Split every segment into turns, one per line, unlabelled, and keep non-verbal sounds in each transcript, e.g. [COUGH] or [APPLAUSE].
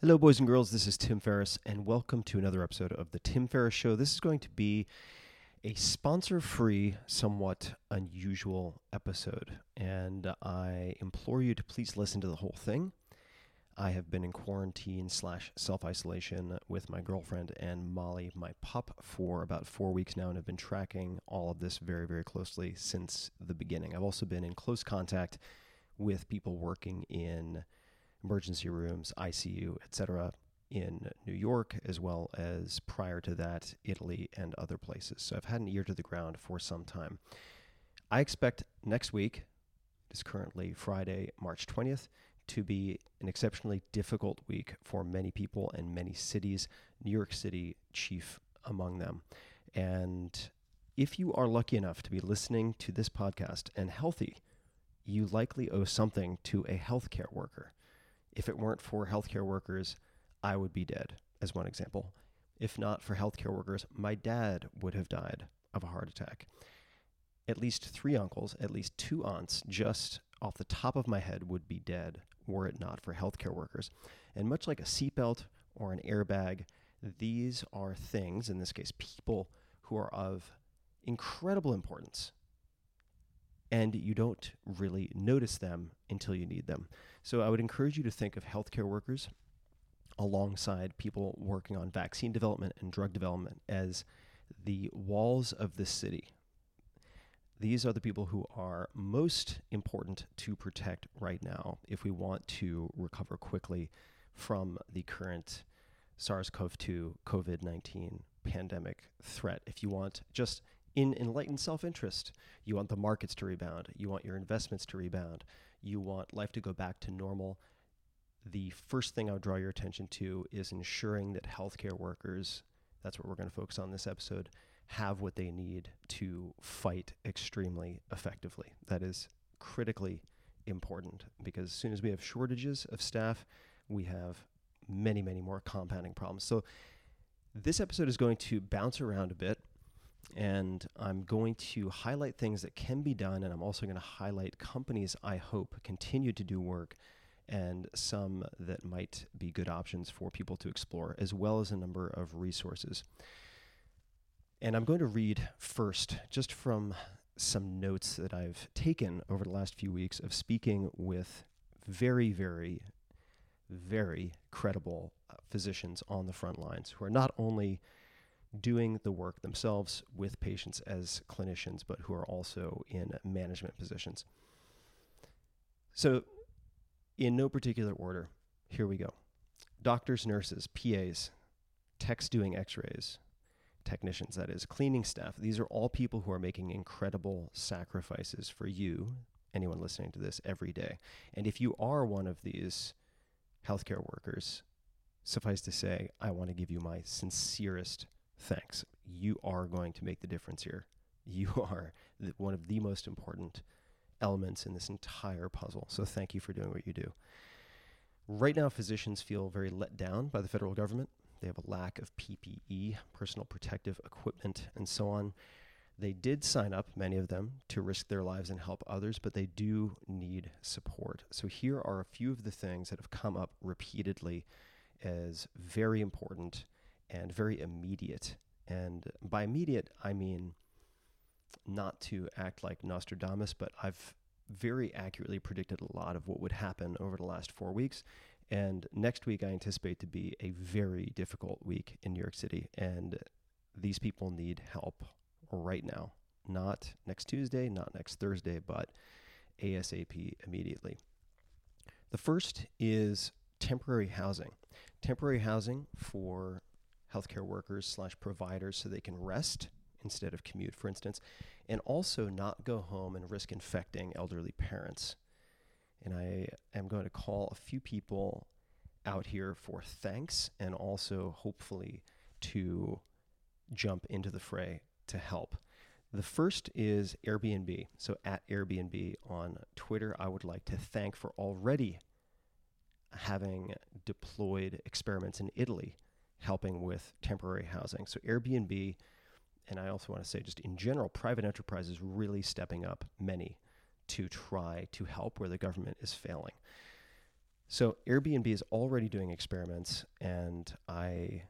Hello, boys and girls. This is Tim Ferriss, and welcome to another episode of The Tim Ferriss Show. This is going to be a sponsor free, somewhat unusual episode, and I implore you to please listen to the whole thing. I have been in quarantine slash self isolation with my girlfriend and Molly, my pup, for about four weeks now, and have been tracking all of this very, very closely since the beginning. I've also been in close contact with people working in emergency rooms, ICU, etc., in New York, as well as prior to that, Italy and other places. So I've had an ear to the ground for some time. I expect next week, it is currently Friday, March 20th, to be an exceptionally difficult week for many people and many cities, New York City chief among them. And if you are lucky enough to be listening to this podcast and healthy, you likely owe something to a healthcare worker. If it weren't for healthcare workers, I would be dead, as one example. If not for healthcare workers, my dad would have died of a heart attack. At least three uncles, at least two aunts, just off the top of my head, would be dead were it not for healthcare workers. And much like a seatbelt or an airbag, these are things, in this case, people who are of incredible importance and you don't really notice them until you need them. So I would encourage you to think of healthcare workers alongside people working on vaccine development and drug development as the walls of the city. These are the people who are most important to protect right now if we want to recover quickly from the current SARS CoV 2 COVID 19 pandemic threat. If you want just in enlightened self interest. You want the markets to rebound. You want your investments to rebound. You want life to go back to normal. The first thing I would draw your attention to is ensuring that healthcare workers, that's what we're going to focus on this episode, have what they need to fight extremely effectively. That is critically important because as soon as we have shortages of staff, we have many, many more compounding problems. So, this episode is going to bounce around a bit and I'm going to highlight things that can be done, and I'm also going to highlight companies I hope continue to do work and some that might be good options for people to explore, as well as a number of resources. And I'm going to read first, just from some notes that I've taken over the last few weeks of speaking with very, very, very credible uh, physicians on the front lines who are not only doing the work themselves with patients as clinicians, but who are also in management positions. So, in no particular order, here we go doctors, nurses, PAs, techs doing x rays, technicians, that is, cleaning staff. These are all people who are making incredible sacrifices for you, anyone listening to this, every day. And if you are one of these healthcare workers, suffice to say, I want to give you my sincerest thanks. You are going to make the difference here. You [LAUGHS] are the, one of the most important elements in this entire puzzle. So thank you for doing what you do. Right now, physicians feel very let down by the federal government. They have a lack of PPE, personal protective equipment, and so on. They did sign up, many of them, to risk their lives and help others, but they do need support. So here are a few of the things that have come up repeatedly as very important and very immediate. And by immediate, I mean not to act like Nostradamus, but I've very accurately predicted a lot of what would happen over the last four weeks. And next week, I anticipate to be a very difficult week in New York City. And these people need help right now. Not next Tuesday, not next Thursday, but ASAP immediately. The first is temporary housing. Temporary housing for healthcare workers slash providers so they can rest instead of commute, for instance, and also not go home and risk infecting elderly parents. And I am going to call a few people out here for thanks and also hopefully to jump into the fray to help. The first is Airbnb. So at Airbnb on Twitter, I would like to thank for already having deployed experiments in Italy helping with temporary housing. So Airbnb, and I also want to say just in general, private enterprises really stepping up many to try to help where the government is failing. So Airbnb is already doing experiments, and I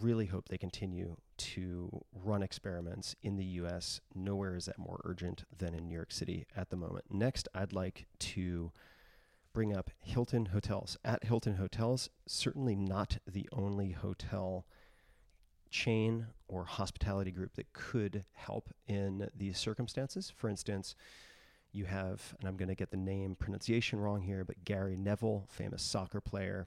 really hope they continue to run experiments in the US. Nowhere is that more urgent than in New York City at the moment. Next, I'd like to bring up Hilton Hotels. At Hilton Hotels, certainly not the only hotel chain or hospitality group that could help in these circumstances. For instance, you have, and I'm going to get the name pronunciation wrong here, but Gary Neville, famous soccer player,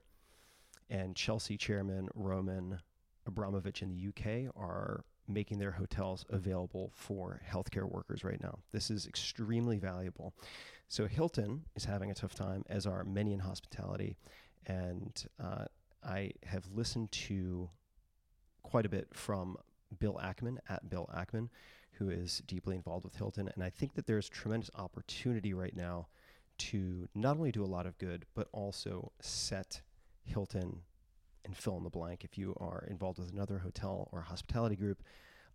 and Chelsea chairman Roman Abramovich in the UK are making their hotels available for healthcare workers right now. This is extremely valuable. So Hilton is having a tough time, as are many in hospitality, and uh, I have listened to quite a bit from Bill Ackman at Bill Ackman, who is deeply involved with Hilton. And I think that there's tremendous opportunity right now to not only do a lot of good, but also set Hilton and fill in the blank if you are involved with another hotel or hospitality group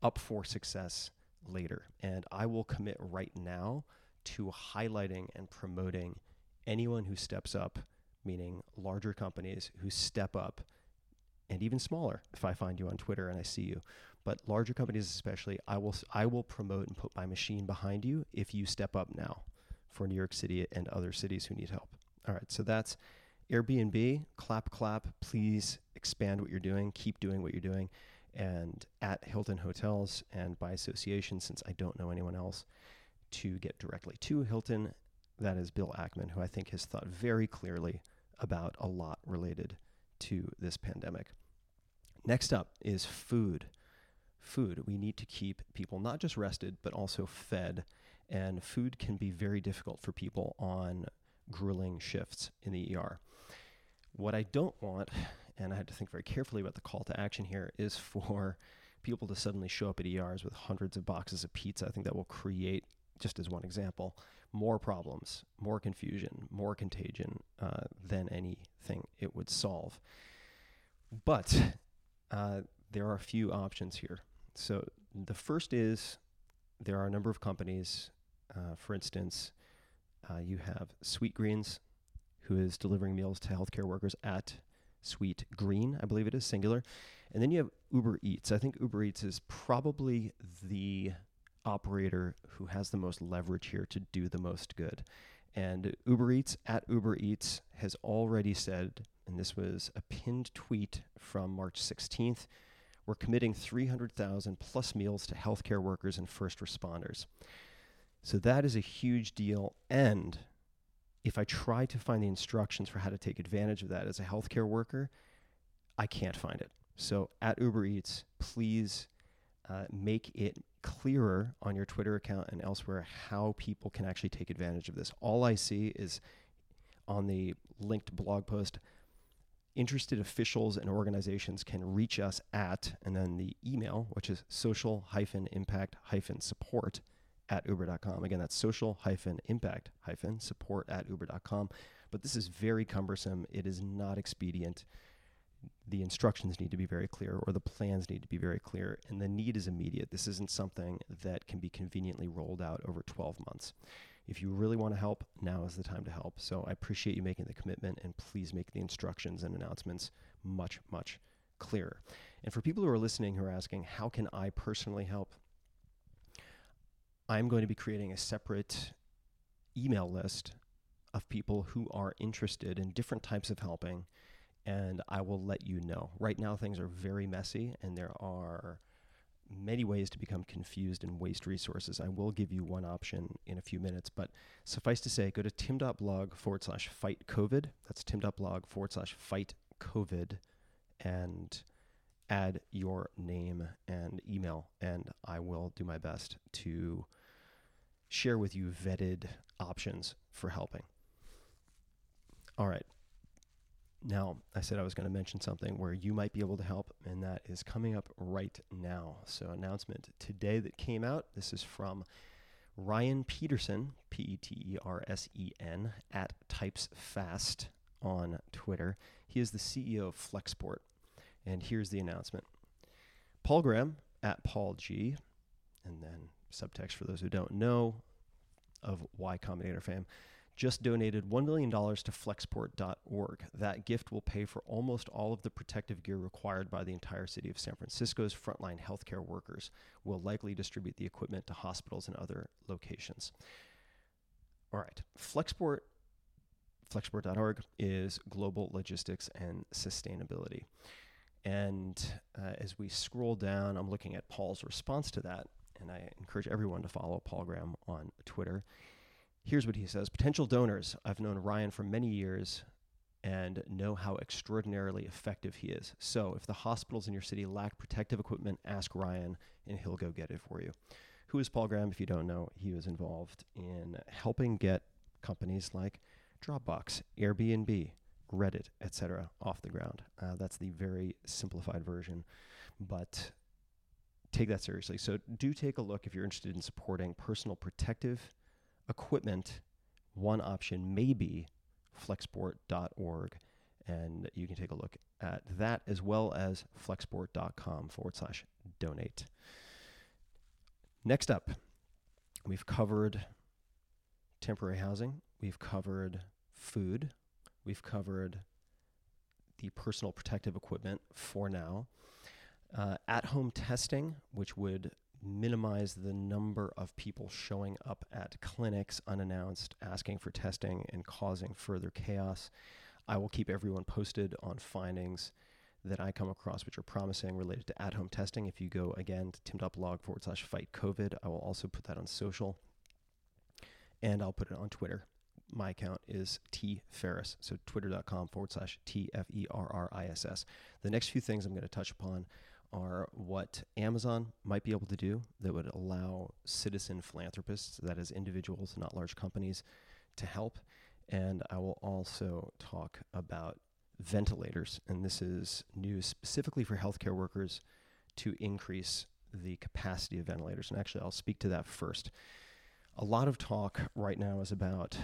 up for success later. And I will commit right now to highlighting and promoting anyone who steps up, meaning larger companies who step up and even smaller if I find you on Twitter and I see you. But larger companies especially, I will I will promote and put my machine behind you if you step up now for New York City and other cities who need help. All right, so that's Airbnb, clap clap, please expand what you're doing, keep doing what you're doing. And at Hilton Hotels and by association, since I don't know anyone else to get directly to Hilton, that is Bill Ackman, who I think has thought very clearly about a lot related to this pandemic. Next up is food. Food. We need to keep people not just rested, but also fed. And food can be very difficult for people on grueling shifts in the ER. What I don't want, and I had to think very carefully about the call to action here, is [LAUGHS] for people to suddenly show up at ERs with hundreds of boxes of pizza. I think that will create, just as one example, more problems, more confusion, more contagion uh, than anything it would solve. But uh, there are a few options here. So the first is there are a number of companies, uh, for instance, uh, you have Sweetgreens, who is delivering meals to healthcare workers at Sweet Green, I believe it is singular. And then you have Uber Eats. I think Uber Eats is probably the operator who has the most leverage here to do the most good. And Uber Eats at Uber Eats has already said, and this was a pinned tweet from March 16th, we're committing 300,000 plus meals to healthcare workers and first responders. So that is a huge deal. And if I try to find the instructions for how to take advantage of that as a healthcare worker, I can't find it. So at Uber Eats, please uh, make it clearer on your Twitter account and elsewhere how people can actually take advantage of this. All I see is on the linked blog post interested officials and organizations can reach us at, and then the email, which is social impact support at uber.com. Again, that's social hyphen impact hyphen support at uber.com. But this is very cumbersome. It is not expedient the instructions need to be very clear or the plans need to be very clear and the need is immediate. This isn't something that can be conveniently rolled out over 12 months. If you really want to help, now is the time to help. So I appreciate you making the commitment and please make the instructions and announcements much, much clearer. And for people who are listening who are asking, how can I personally help? I'm going to be creating a separate email list of people who are interested in different types of helping and I will let you know. Right now, things are very messy, and there are many ways to become confused and waste resources. I will give you one option in a few minutes, but suffice to say, go to tim.blog forward slash fight COVID. That's tim.blog forward slash fight COVID and add your name and email, and I will do my best to share with you vetted options for helping. All right. Now, I said I was going to mention something where you might be able to help, and that is coming up right now. So, announcement today that came out. This is from Ryan Petersen, P E T E R S E N, at Types Fast on Twitter. He is the CEO of Flexport. And here's the announcement Paul Graham at Paul G, and then subtext for those who don't know of Y Combinator fame just donated $1 million to flexport.org. That gift will pay for almost all of the protective gear required by the entire city of San Francisco's frontline healthcare workers. Will likely distribute the equipment to hospitals and other locations. All right, Flexport, flexport.org is global logistics and sustainability. And uh, as we scroll down, I'm looking at Paul's response to that, and I encourage everyone to follow Paul Graham on Twitter. Here's what he says Potential donors. I've known Ryan for many years and know how extraordinarily effective he is. So, if the hospitals in your city lack protective equipment, ask Ryan and he'll go get it for you. Who is Paul Graham? If you don't know, he was involved in helping get companies like Dropbox, Airbnb, Reddit, etc., off the ground. Uh, that's the very simplified version, but take that seriously. So, do take a look if you're interested in supporting personal protective equipment, one option may be flexport.org. And you can take a look at that as well as flexport.com forward slash donate. Next up, we've covered temporary housing, we've covered food, we've covered the personal protective equipment for now. Uh, at home testing, which would minimize the number of people showing up at clinics unannounced, asking for testing, and causing further chaos. I will keep everyone posted on findings that I come across which are promising related to at home testing. If you go again to tim.blog forward slash fight COVID, I will also put that on social and I'll put it on Twitter. My account is T Ferriss, so twitter.com forward slash T F E R R I S S. The next few things I'm going to touch upon are what Amazon might be able to do that would allow citizen philanthropists, that is, individuals, not large companies, to help. And I will also talk about ventilators. And this is news specifically for healthcare workers to increase the capacity of ventilators. And actually, I'll speak to that first. A lot of talk right now is about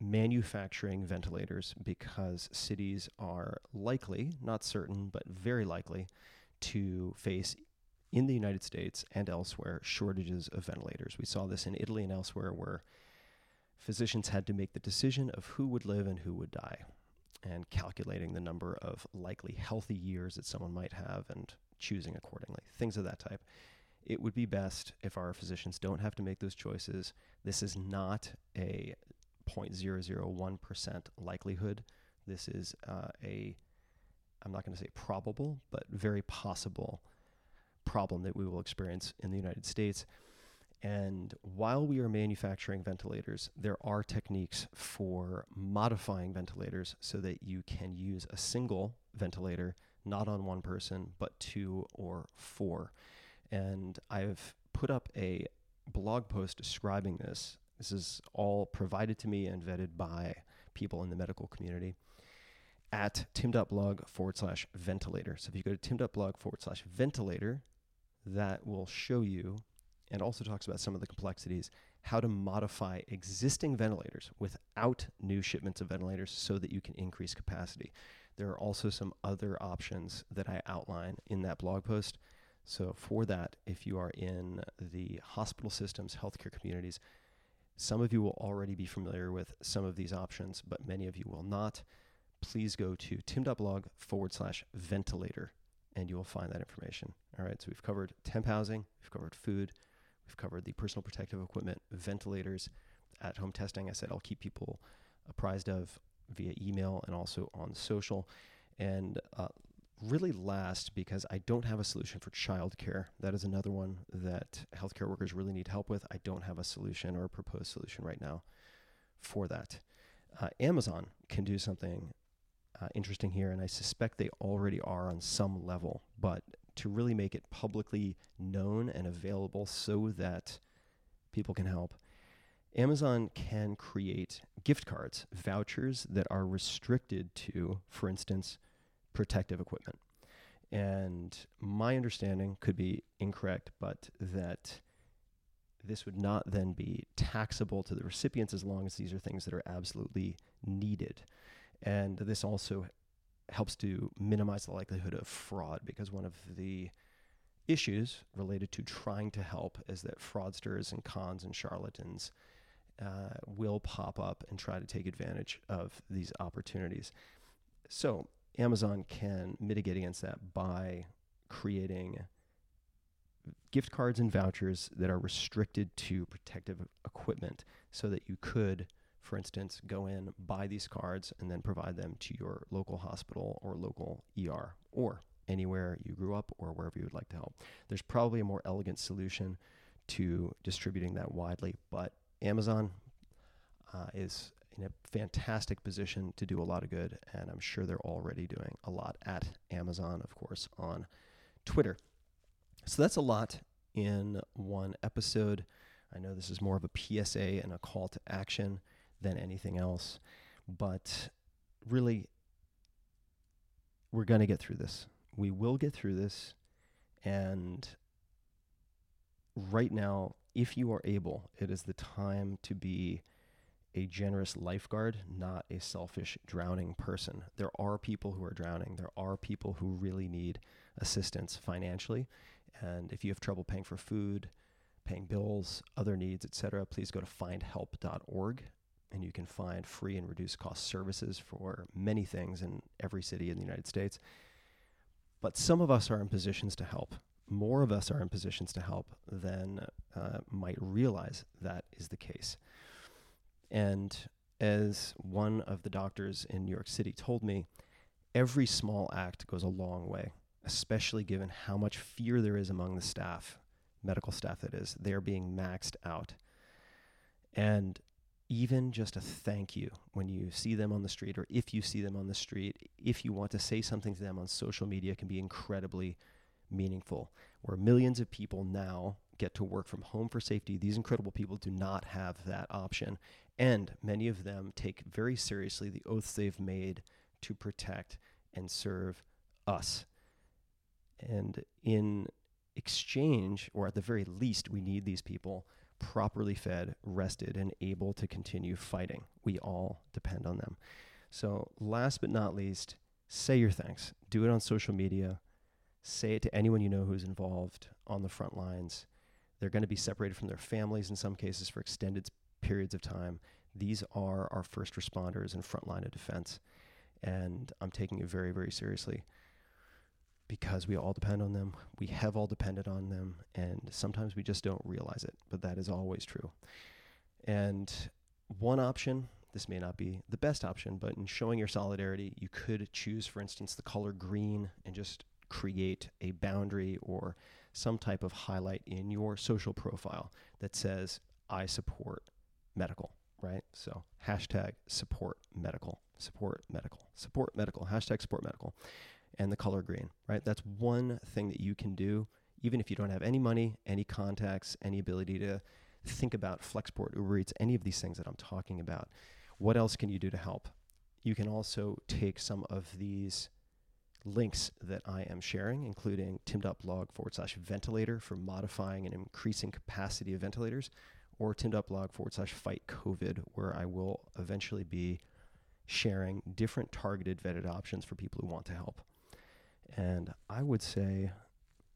manufacturing ventilators because cities are likely, not certain, but very likely, to face in the United States and elsewhere shortages of ventilators. We saw this in Italy and elsewhere where physicians had to make the decision of who would live and who would die and calculating the number of likely healthy years that someone might have and choosing accordingly, things of that type. It would be best if our physicians don't have to make those choices. This is not a 0.001% likelihood. This is uh, a I'm not going to say probable, but very possible problem that we will experience in the United States. And while we are manufacturing ventilators, there are techniques for modifying ventilators so that you can use a single ventilator, not on one person, but two or four. And I've put up a blog post describing this. This is all provided to me and vetted by people in the medical community at tim.blog forward slash ventilator. So if you go to tim.blog forward slash ventilator, that will show you and also talks about some of the complexities how to modify existing ventilators without new shipments of ventilators so that you can increase capacity. There are also some other options that I outline in that blog post. So, for that, if you are in the hospital systems, healthcare communities, some of you will already be familiar with some of these options, but many of you will not please go to tim.blog forward slash ventilator and you will find that information. All right, so we've covered temp housing, we've covered food, we've covered the personal protective equipment, ventilators, at home testing. I said I'll keep people apprised of via email and also on social. And uh, really last, because I don't have a solution for childcare. That is another one that healthcare workers really need help with. I don't have a solution or a proposed solution right now for that. Uh, Amazon can do something uh, interesting here, and I suspect they already are on some level, but to really make it publicly known and available so that people can help, Amazon can create gift cards, vouchers that are restricted to, for instance, protective equipment. And my understanding could be incorrect, but that this would not then be taxable to the recipients as long as these are things that are absolutely needed. And this also helps to minimize the likelihood of fraud because one of the issues related to trying to help is that fraudsters and cons and charlatans uh, will pop up and try to take advantage of these opportunities. So, Amazon can mitigate against that by creating gift cards and vouchers that are restricted to protective equipment so that you could for instance, go in, buy these cards, and then provide them to your local hospital or local ER or anywhere you grew up or wherever you would like to help. There's probably a more elegant solution to distributing that widely, but Amazon uh, is in a fantastic position to do a lot of good, and I'm sure they're already doing a lot at Amazon, of course, on Twitter. So that's a lot in one episode. I know this is more of a PSA and a call to action than anything else. But really, we're going to get through this. We will get through this. And right now, if you are able, it is the time to be a generous lifeguard, not a selfish drowning person. There are people who are drowning. There are people who really need assistance financially. And if you have trouble paying for food, paying bills, other needs, etc., please go to findhelp.org and you can find free and reduced cost services for many things in every city in the United States. But some of us are in positions to help. More of us are in positions to help than uh, might realize that is the case. And as one of the doctors in New York City told me, every small act goes a long way, especially given how much fear there is among the staff, medical staff that is. They're being maxed out. And even just a thank you when you see them on the street or if you see them on the street, if you want to say something to them on social media, can be incredibly meaningful. Where millions of people now get to work from home for safety, these incredible people do not have that option. And many of them take very seriously the oaths they've made to protect and serve us. And in exchange, or at the very least, we need these people properly fed, rested, and able to continue fighting. We all depend on them. So, last but not least, say your thanks. Do it on social media. Say it to anyone you know who's involved on the front lines. They're going to be separated from their families in some cases for extended periods of time. These are our first responders and front line of defense. And I'm taking it very, very seriously because we all depend on them. We have all depended on them, and sometimes we just don't realize it, but that is always true. And one option, this may not be the best option, but in showing your solidarity, you could choose, for instance, the color green and just create a boundary or some type of highlight in your social profile that says, I support medical, right? So hashtag support medical, support medical, support medical, hashtag support medical and the color green, right? That's one thing that you can do, even if you don't have any money, any contacts, any ability to think about Flexport, Uber Eats, any of these things that I'm talking about. What else can you do to help? You can also take some of these links that I am sharing, including tim.blog forward slash ventilator for modifying and increasing capacity of ventilators, or tim.blog forward slash fight COVID, where I will eventually be sharing different targeted vetted options for people who want to help. And I would say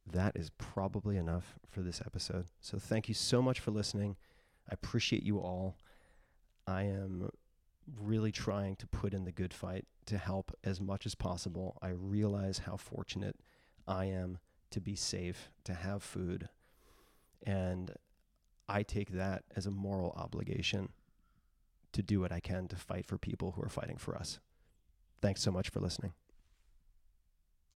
that is probably enough for this episode. So thank you so much for listening. I appreciate you all. I am really trying to put in the good fight to help as much as possible. I realize how fortunate I am to be safe, to have food. And I take that as a moral obligation to do what I can to fight for people who are fighting for us. Thanks so much for listening.